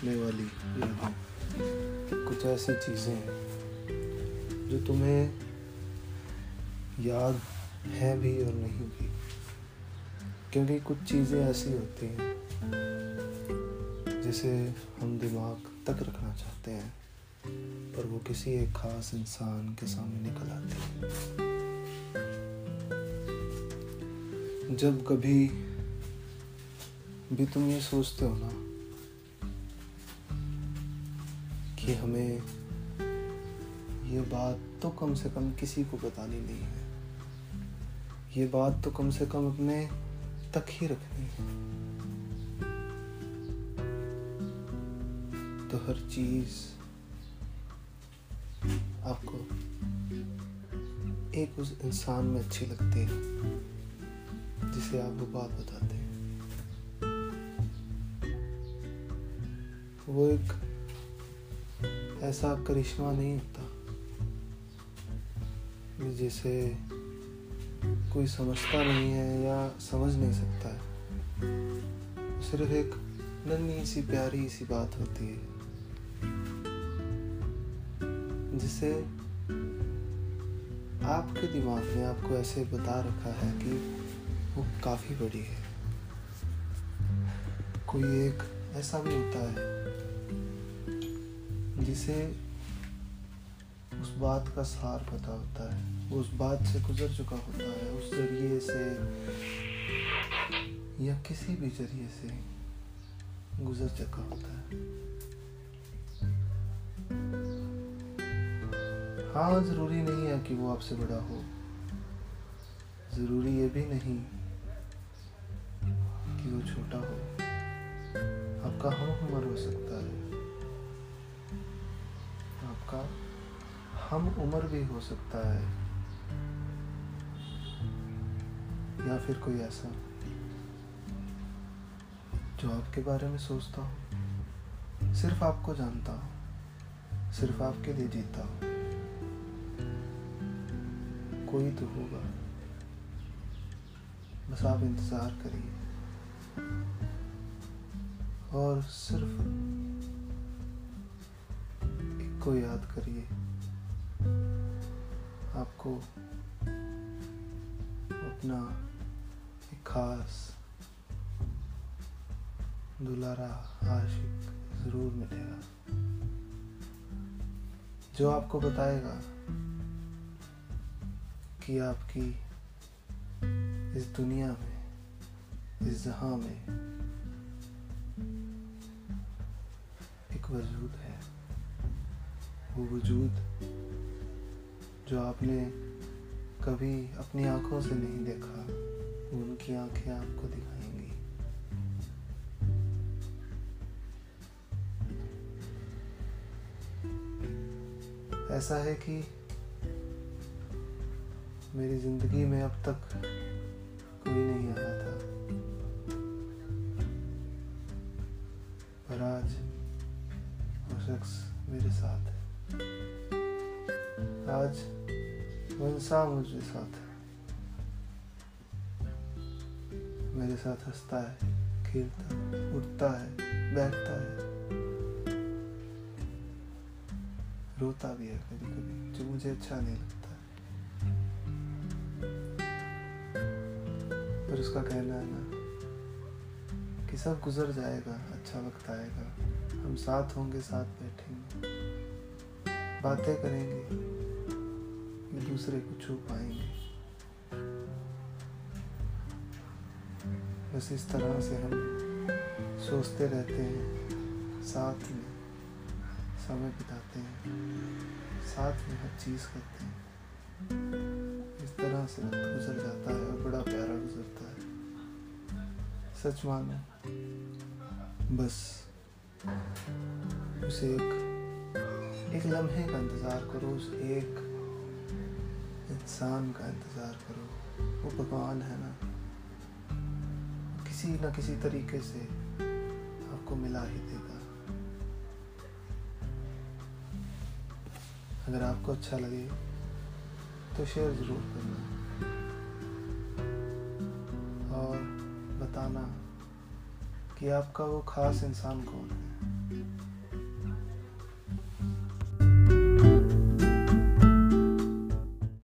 रुकने वाली यादें कुछ ऐसी चीज़ें हैं जो तुम्हें याद है भी और नहीं भी। क्योंकि कुछ चीज़ें ऐसी होती हैं जिसे हम दिमाग तक रखना चाहते हैं पर वो किसी एक खास इंसान के सामने निकल आती है। जब कभी भी तुम ये सोचते हो ना कि हमें ये बात तो कम से कम किसी को बतानी नहीं है। ये बात तो कम से कम अपने तक ही रखनी है। तो हर चीज़ आपको एक उस इंसान में अच्छी लगती है, जिसे आप वो बात बताते हैं। वो एक ऐसा करिश्मा नहीं होता। जिसे कोई समझता नहीं है या समझ नहीं सकता है। सिर्फ़ एक नन्ही सी, प्यारी सी बात होती है। जिसे आपके दिमाग ने आपको ऐसे बता रखा है कि वो काफ़ी बड़ी है। कोई एक ऐसा भी होता है जिसे उस बात का सार पता होता है वो उस बात से गुजर चुका होता है, उस ज़रिए से या किसी भी ज़रिए से गुजर चुका होता है। हाँ ज़रूरी नहीं है कि वो आपसे बड़ा हो। ज़रूरी ये भी नहीं कि वो छोटा हो। आपका हम उम्र हो सकता है। आपका हम उम्र भी हो सकता है या फिर कोई ऐसा जो आपके बारे में सोचता हो। सिर्फ़ आपको जानता हो, सिर्फ़ आपके लिए जीता हो। कोई तो होगा। बस आप इंतज़ार करिए। और सिर्फ़ को याद करिए। आपको अपना एक खास दुलारा आशिक ज़रूर मिलेगा। जो आपको बताएगा कि आपकी इस दुनिया में, इस जहाँ में एक वजूद है। वो वजूद जो आपने कभी अपनी आँखों से नहीं देखा, उनकी आँखें आपको दिखाएँगी। ऐसा है कि मेरी ज़िंदगी में अब तक कोई नहीं आया था। पर आज वो शख्स मेरे साथ है। आज इंसान मुझे साथ है। मेरे साथ हंसता है, खेलता है, उठता है, बैठता है। रोता भी है कभी कभी जो मुझे अच्छा नहीं लगता। है पर उसका कहना है ना, कि सब गुजर जाएगा अच्छा वक्त आएगा। हम साथ होंगे, साथ बैठेंगे। बातें करेंगे दूसरे को छू पाएँगे। बस इस तरह से हम सोचते रहते हैं, साथ में समय बिताते हैं, साथ में हर चीज़ करते हैं। इस तरह से वक्त गुजर जाता है और बड़ा प्यारा गुजरता है। सच मानो, बस उसे एक एक लम्हे का इंतज़ार करो, उस एक इंसान का इंतज़ार करो। वो भगवान है ना। किसी न किसी तरीके से आपको मिला ही देगा। अगर आपको अच्छा लगे तो शेयर ज़रूर करना। और बताना कि आपका वो ख़ास इंसान कौन है?